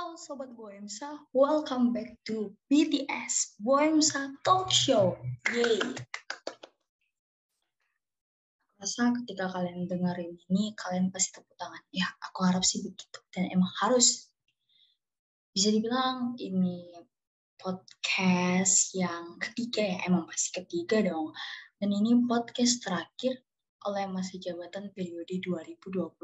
Halo Sobat Boemsa, welcome back to BTS Boemsa Talk Show. Yay! Rasa ketika kalian dengerin ini, kalian pasti tepuk tangan. Ya, aku harap sih begitu. Dan emang harus. Bisa dibilang ini podcast yang ketiga ya, emang pasti ketiga dong. Dan ini podcast terakhir oleh masa jabatan periode 2021.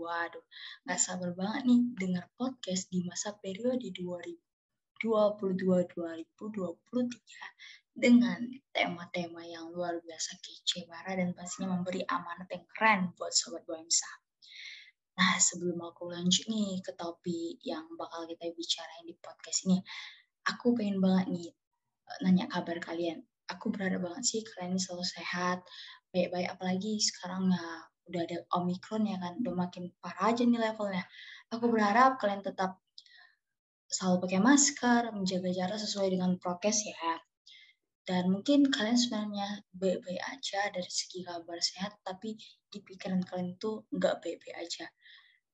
Waduh, nggak sabar banget nih dengar podcast di masa periode 2022-2023 dengan tema-tema yang luar biasa kece parah dan pastinya memberi amanat yang keren buat Sobat Boemsa. Nah, sebelum aku lanjut nih ke topik yang bakal kita bicarain di podcast ini, aku pengen banget nih eh, nanya kabar kalian. Aku berharap banget sih kalian selalu sehat, baik-baik apalagi sekarang ya udah ada omikron ya kan udah makin parah aja nih levelnya. Aku berharap kalian tetap selalu pakai masker menjaga jarak sesuai dengan prokes ya. Dan mungkin kalian sebenarnya baik-baik aja dari segi kabar sehat tapi di pikiran kalian tuh nggak baik-baik aja.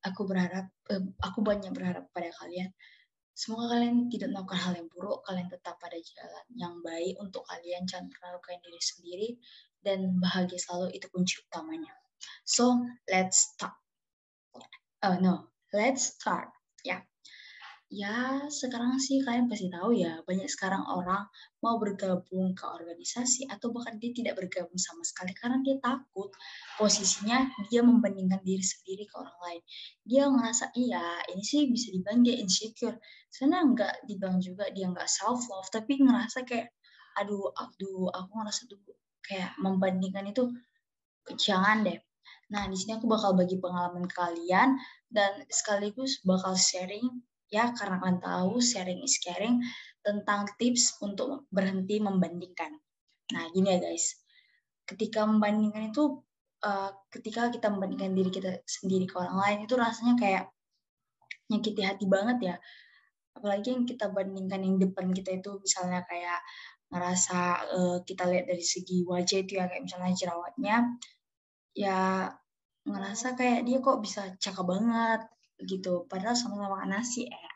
Aku berharap eh, aku banyak berharap pada kalian Semoga kalian tidak melakukan hal yang buruk, kalian tetap pada jalan yang baik untuk kalian, jangan pernah lukain diri sendiri, dan bahagia selalu itu kunci utamanya. So, let's start. Oh no, let's start. Ya, ya sekarang sih kalian pasti tahu ya, banyak sekarang orang mau bergabung ke organisasi atau bahkan dia tidak bergabung sama sekali karena dia takut posisinya dia membandingkan diri sendiri ke orang lain. Dia ngerasa iya ini sih bisa dibilang dia insecure. Sebenarnya nggak dibilang juga dia nggak self love, tapi ngerasa kayak aduh aduh aku ngerasa tuh kayak membandingkan itu jangan deh. Nah, di sini aku bakal bagi pengalaman kalian dan sekaligus bakal sharing ya karena kalian tahu sharing is caring tentang tips untuk berhenti membandingkan. Nah, gini ya guys. Ketika membandingkan itu uh, ketika kita membandingkan diri kita sendiri ke orang lain itu rasanya kayak nyakiti hati banget ya. Apalagi yang kita bandingkan yang depan kita itu misalnya kayak ngerasa uh, kita lihat dari segi wajah itu ya kayak misalnya jerawatnya ya ngerasa kayak dia kok bisa cakep banget gitu. Padahal sama-sama makan nasi ya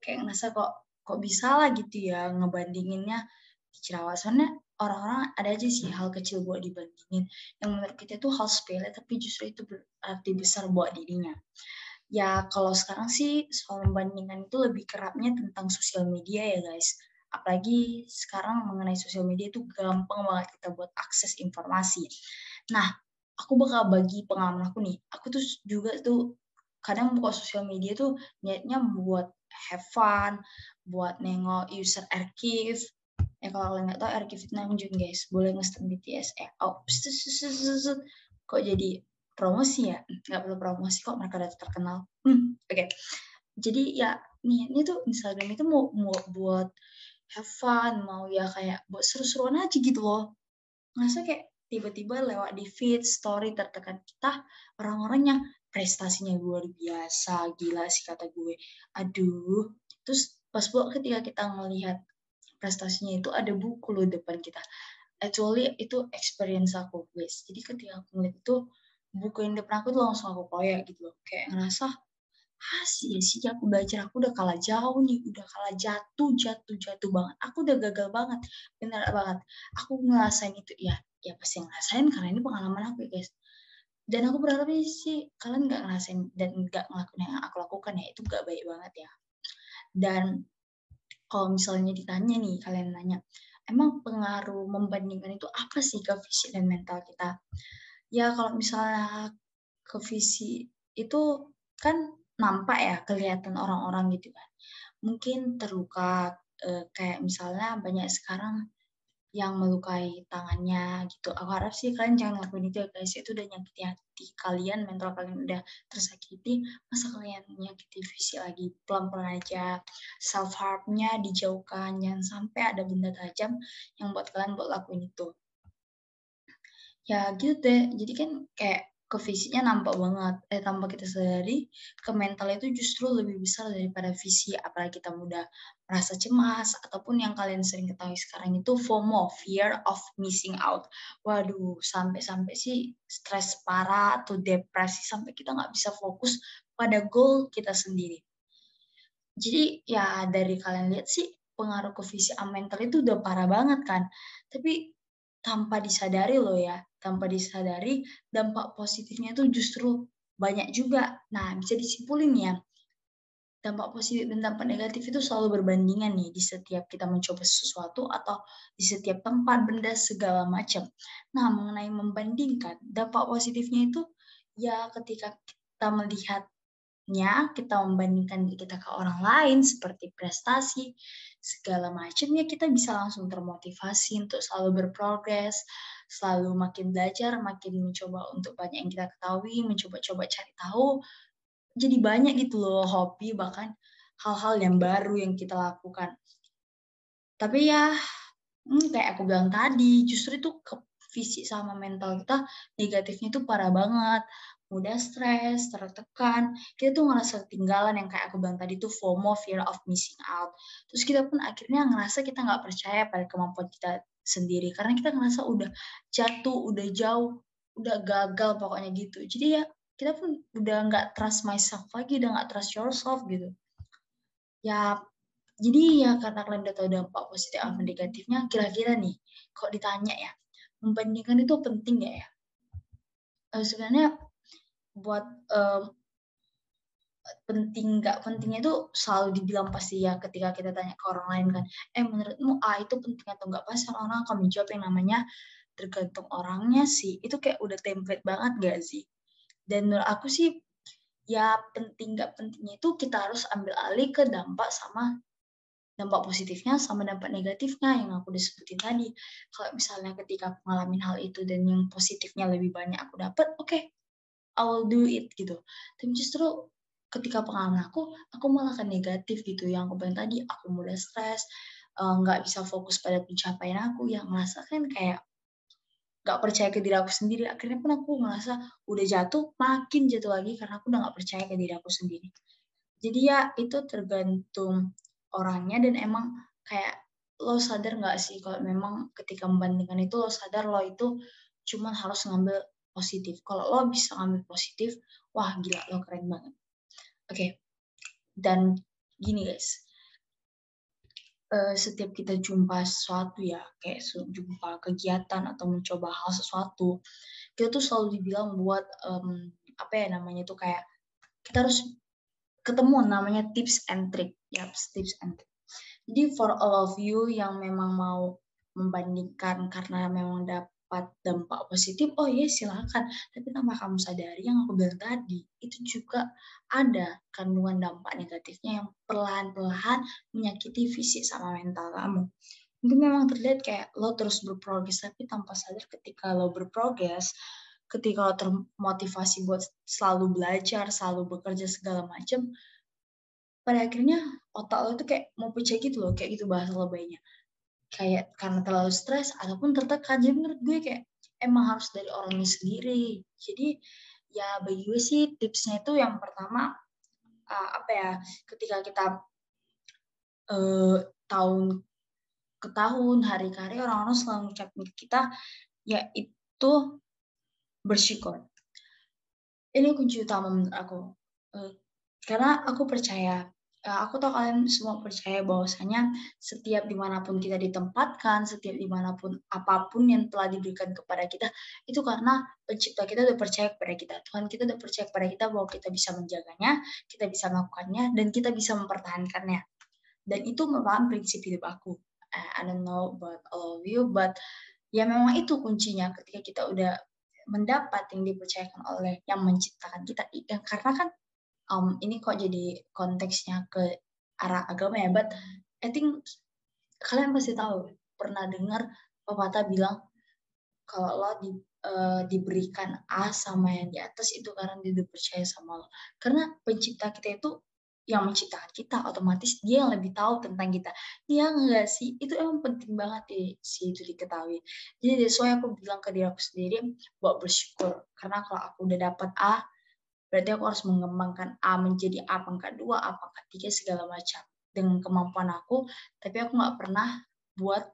kayak ngerasa kok kok bisa lah gitu ya ngebandinginnya. Jerawat soalnya orang-orang ada aja sih hal kecil buat dibandingin. Yang menurut kita itu hal sepele tapi justru itu berarti besar buat dirinya. Ya kalau sekarang sih soal membandingkan itu lebih kerapnya tentang sosial media ya guys. Apalagi sekarang mengenai sosial media itu gampang banget kita buat akses informasi. Nah, aku bakal bagi pengalaman aku nih. Aku tuh juga tuh kadang buka sosial media tuh niatnya buat have fun, buat nengok user archive. Ya kalau kalian nggak tahu archive itu namanya guys, boleh nge BTS. Eh, oh, kok jadi promosi ya? Nggak perlu promosi kok mereka udah terkenal. Hmm, Oke. Okay. Jadi ya niatnya tuh Instagram itu mau, mau buat have fun, mau ya kayak buat seru-seruan aja gitu loh. Ngerasa kayak tiba-tiba lewat di feed, story tertekan kita, orang-orang yang prestasinya luar biasa, gila sih kata gue. Aduh, terus pas buat ketika kita ngelihat prestasinya itu ada buku loh depan kita. Actually itu experience aku guys. Jadi ketika aku ngeliat itu buku yang depan aku tuh langsung aku koyak gitu loh. Kayak ngerasa ah sih sih aku belajar aku udah kalah jauh nih udah kalah jatuh jatuh jatuh banget aku udah gagal banget bener banget aku ngerasain itu ya ya pasti ngerasain karena ini pengalaman aku ya guys dan aku berharap sih kalian nggak ngerasain dan nggak ngelakuin yang aku lakukan ya itu gak baik banget ya dan kalau misalnya ditanya nih kalian nanya emang pengaruh membandingkan itu apa sih ke fisik dan mental kita ya kalau misalnya ke fisik itu kan nampak ya kelihatan orang-orang gitu kan. Mungkin terluka eh, kayak misalnya banyak sekarang yang melukai tangannya gitu. Aku harap sih kalian jangan lakuin itu ya guys. Itu udah nyakiti hati kalian, mental kalian udah tersakiti. Masa kalian nyakiti fisik lagi pelan-pelan aja. Self harmnya dijauhkan. Jangan sampai ada benda tajam yang buat kalian buat lakuin itu. Ya gitu deh. Jadi kan kayak ke fisiknya nampak banget. Eh, tanpa kita sadari, ke mental itu justru lebih besar daripada visi. Apalagi kita mudah merasa cemas, ataupun yang kalian sering ketahui sekarang itu FOMO, fear of missing out. Waduh, sampai-sampai sih stres parah atau depresi, sampai kita nggak bisa fokus pada goal kita sendiri. jadi ya dari kalian lihat sih pengaruh ke sama mental itu udah parah banget kan. Tapi tanpa disadari loh ya, tanpa disadari dampak positifnya itu justru banyak juga. Nah, bisa disimpulin ya, dampak positif dan dampak negatif itu selalu berbandingan nih di setiap kita mencoba sesuatu atau di setiap tempat, benda, segala macam. Nah, mengenai membandingkan, dampak positifnya itu ya ketika kita melihat kita membandingkan kita ke orang lain seperti prestasi segala macamnya kita bisa langsung termotivasi untuk selalu berprogres selalu makin belajar makin mencoba untuk banyak yang kita ketahui mencoba-coba cari tahu jadi banyak gitu loh hobi bahkan hal-hal yang baru yang kita lakukan. Tapi ya hmm, kayak aku bilang tadi justru itu ke fisik sama mental kita negatifnya itu parah banget. Mudah stres, tertekan, kita tuh ngerasa ketinggalan yang kayak aku bilang tadi tuh FOMO, fear of missing out. Terus kita pun akhirnya ngerasa kita nggak percaya pada kemampuan kita sendiri karena kita ngerasa udah jatuh, udah jauh, udah gagal pokoknya gitu. Jadi ya kita pun udah nggak trust myself lagi, udah nggak trust yourself gitu. Ya jadi ya karena kalian udah tahu dampak positif dan negatifnya, kira-kira nih, kok ditanya ya, membandingkan itu penting gak ya? Uh, sebenarnya buat um, penting nggak pentingnya itu selalu dibilang pasti ya ketika kita tanya ke orang lain kan eh menurutmu A itu penting atau enggak pasti orang akan menjawab yang namanya tergantung orangnya sih. Itu kayak udah template banget gak sih? Dan menurut aku sih ya penting nggak pentingnya itu kita harus ambil alih ke dampak sama dampak positifnya sama dampak negatifnya yang aku udah sebutin tadi. Kalau misalnya ketika aku ngalamin hal itu dan yang positifnya lebih banyak aku dapat oke okay, I will do it gitu. Tapi justru ketika pengalaman aku aku malah kan negatif gitu. Yang aku bilang tadi aku mudah stres eh, nggak uh, bisa fokus pada pencapaian aku. Yang merasa kan kayak nggak percaya ke diri aku sendiri. Akhirnya pun aku merasa udah jatuh makin jatuh lagi karena aku udah nggak percaya ke diri aku sendiri. Jadi ya itu tergantung orangnya. Dan emang kayak lo sadar nggak sih kalau memang ketika membandingkan itu lo sadar lo itu cuma harus ngambil positif. Kalau lo bisa ngambil positif, wah gila lo keren banget. Oke, okay. dan gini guys, uh, setiap kita jumpa sesuatu ya, kayak jumpa kegiatan atau mencoba hal sesuatu, kita tuh selalu dibilang buat um, apa ya namanya itu kayak kita harus ketemu namanya tips and trick, ya tips and trick. Jadi for all of you yang memang mau membandingkan karena memang dapat dapat dampak positif, oh iya silakan. Tapi tanpa kamu sadari yang aku bilang tadi, itu juga ada kandungan dampak negatifnya yang perlahan-perlahan menyakiti fisik sama mental kamu. Mungkin memang terlihat kayak lo terus berprogres, tapi tanpa sadar ketika lo berprogres, ketika lo termotivasi buat selalu belajar, selalu bekerja segala macam, pada akhirnya otak lo itu kayak mau pecah gitu loh, kayak gitu bahasa lebaynya kayak karena terlalu stres ataupun tertekan. Jadi menurut gue kayak emang harus dari orangnya sendiri. Jadi ya bagi gue sih tipsnya itu yang pertama uh, apa ya ketika kita uh, tahun ke tahun hari ke hari orang-orang selalu ngucapin kita yaitu bersyukur. Ini kunci utama menurut aku. Uh, karena aku percaya aku tahu kalian semua percaya bahwasanya setiap di mana pun kita ditempatkan, setiap di mana pun apa pun yang telah diberikan kepada kita, itu karena pencipta kita udah percaya kepada kita. Tuhan kita udah percaya kepada kita bahwa kita bisa menjaganya, kita bisa melakukannya, dan kita bisa mempertahankannya. Dan itu merupakan prinsip hidup aku. Eh, I don't know about all of you, but ya memang itu kuncinya ketika kita udah mendapat yang dipercayakan oleh yang menciptakan kita. Dan karena kan um, ini kok jadi konteksnya ke arah agama ya, but I think kalian pasti tahu pernah dengar pepatah bilang kalau lo di, uh, diberikan A sama yang di atas itu karena dia percaya sama lo. Karena pencipta kita itu yang menciptakan kita otomatis dia yang lebih tahu tentang kita. Dia enggak sih? Itu emang penting banget ya sih itu diketahui. Jadi sesuai aku bilang ke diri aku sendiri buat bersyukur. Karena kalau aku udah dapat A Berarti aku harus mengembangkan A menjadi A pangkat 2, A pangkat 3, segala macam. Dengan kemampuan aku, tapi aku nggak pernah buat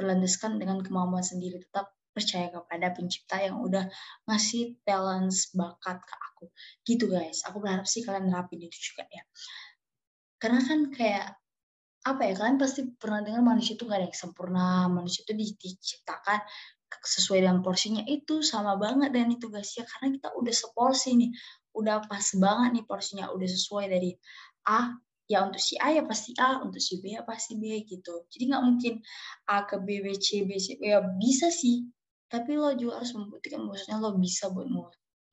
berlandaskan dengan kemampuan sendiri. Tetap percaya kepada pencipta yang udah ngasih talent bakat ke aku. Gitu guys, aku berharap sih kalian nerapin itu juga ya. Karena kan kayak apa ya kalian pasti pernah dengar manusia itu gak ada yang sempurna manusia itu diciptakan sesuai dengan porsinya itu sama banget dan itu guys ya karena kita udah seporsi nih udah pas banget nih porsinya udah sesuai dari A ya untuk si A ya pasti A untuk si B ya pasti B gitu. Jadi nggak mungkin A ke B B C B C ya bisa sih tapi lo juga harus membuktikan maksudnya lo bisa buat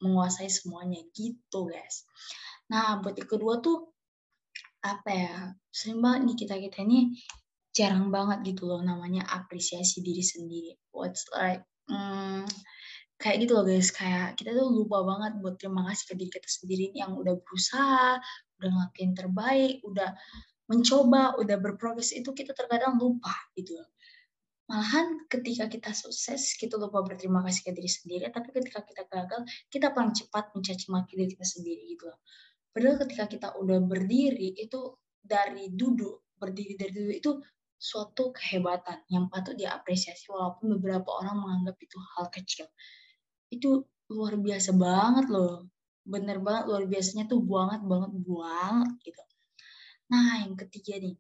menguasai semuanya gitu guys. Nah buat yang kedua tuh apa ya sering banget nih kita kita ini jarang banget gitu loh namanya apresiasi diri sendiri. What's like hmm, kayak gitu loh guys. Kayak kita tuh lupa banget buat terima kasih ke diri kita sendiri yang udah berusaha udah ngelakuin terbaik udah mencoba udah berprogres itu kita terkadang lupa gitu malahan ketika kita sukses kita lupa berterima kasih ke diri sendiri tapi ketika kita gagal kita paling cepat mencaci maki diri kita sendiri gitu loh. Padahal ketika kita udah berdiri itu dari duduk, berdiri dari duduk itu suatu kehebatan yang patut diapresiasi walaupun beberapa orang menganggap itu hal kecil. Itu luar biasa banget loh. Bener banget luar biasanya tuh banget banget banget gitu. Nah yang ketiga nih,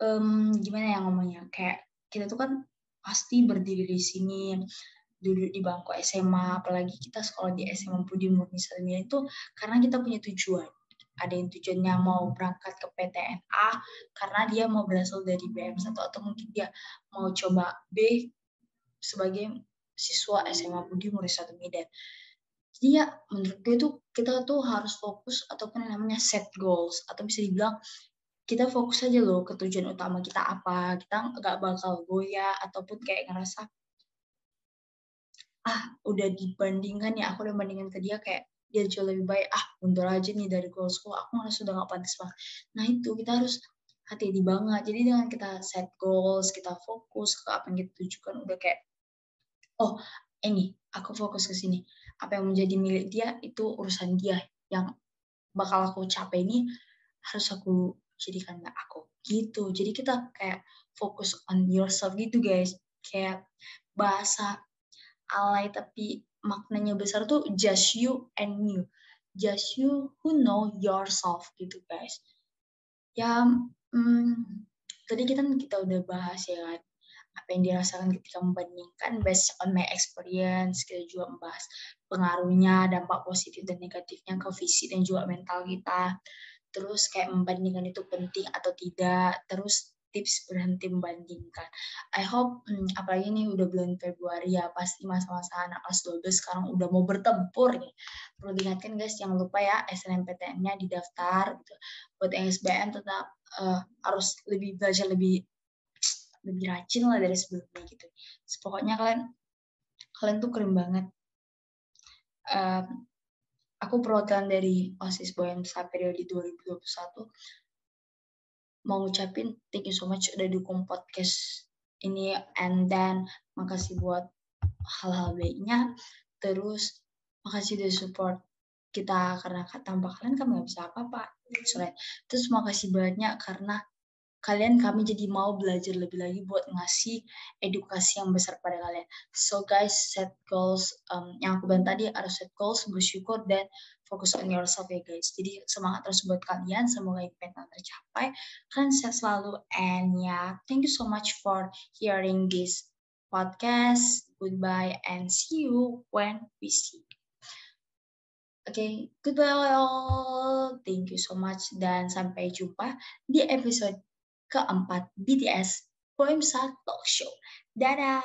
um, gimana ya ngomongnya? Kayak kita tuh kan pasti berdiri di sini duduk di bangku SMA, apalagi kita sekolah di SMA Budi Murni Salimia itu karena kita punya tujuan. Ada yang tujuannya mau berangkat ke PTNA karena dia mau berasal dari BM1 atau mungkin dia mau coba B sebagai siswa SMA Budi Murni Medan. Jadi ya menurut gue tuh kita tuh harus fokus ataupun yang namanya set goals atau bisa dibilang kita fokus aja loh ke tujuan utama kita apa. Kita nggak bakal goyah ataupun kayak ngerasa ah udah dibandingkan ya aku udah bandingkan ke dia kayak dia jauh lebih baik ah mundur aja nih dari goalsku aku malah sudah nggak pantas banget. Nah itu kita harus hati-hati banget. Jadi dengan kita set goals kita fokus ke apa yang kita tujukan udah kayak oh ini aku fokus ke sini. Apa yang menjadi milik dia itu urusan dia. Yang bakal aku capai ini harus aku jadikan aku. Gitu. Jadi kita kayak fokus on yourself gitu guys. Kayak bahasa alay tapi maknanya besar tuh just you and you. Just you who know yourself gitu guys. Ya hmm, tadi kita kita udah bahas ya kan apa yang dirasakan ketika membandingkan based on my experience kita juga membahas pengaruhnya dampak positif dan negatifnya ke fisik dan juga mental kita terus kayak membandingkan itu penting atau tidak terus tips berhenti membandingkan. I hope hmm, apalagi ini udah bulan Februari ya pasti masa-masa anak kelas 12 sekarang udah mau bertempur nih. Perlu diingatkan guys jangan lupa ya SNMPTN-nya didaftar gitu. Buat SBM tetap uh, harus lebih belajar lebih lebih rajin lah dari sebelumnya gitu. Pokoknya kalian kalian tuh keren banget. Um, aku perwakilan dari OSIS BOEMSA periode 2021 mau ngucapin thank you so much udah dukung podcast ini and then makasih buat hal-hal baiknya terus makasih udah support kita karena tanpa kalian kami nggak bisa apa-apa terus makasih banyak karena kalian kami jadi mau belajar lebih lagi buat ngasih edukasi yang besar pada kalian. So guys, set goals. Um, yang aku bilang tadi harus set goals, bersyukur dan fokus on yourself ya guys. Jadi semangat terus buat kalian, semoga impian tercapai. Kalian sehat selalu and ya, yeah, thank you so much for hearing this podcast. Goodbye and see you when we see. Okay, goodbye all. Thank you so much dan sampai jumpa di episode keempat BTS Poemsa Talk Show. Dadah!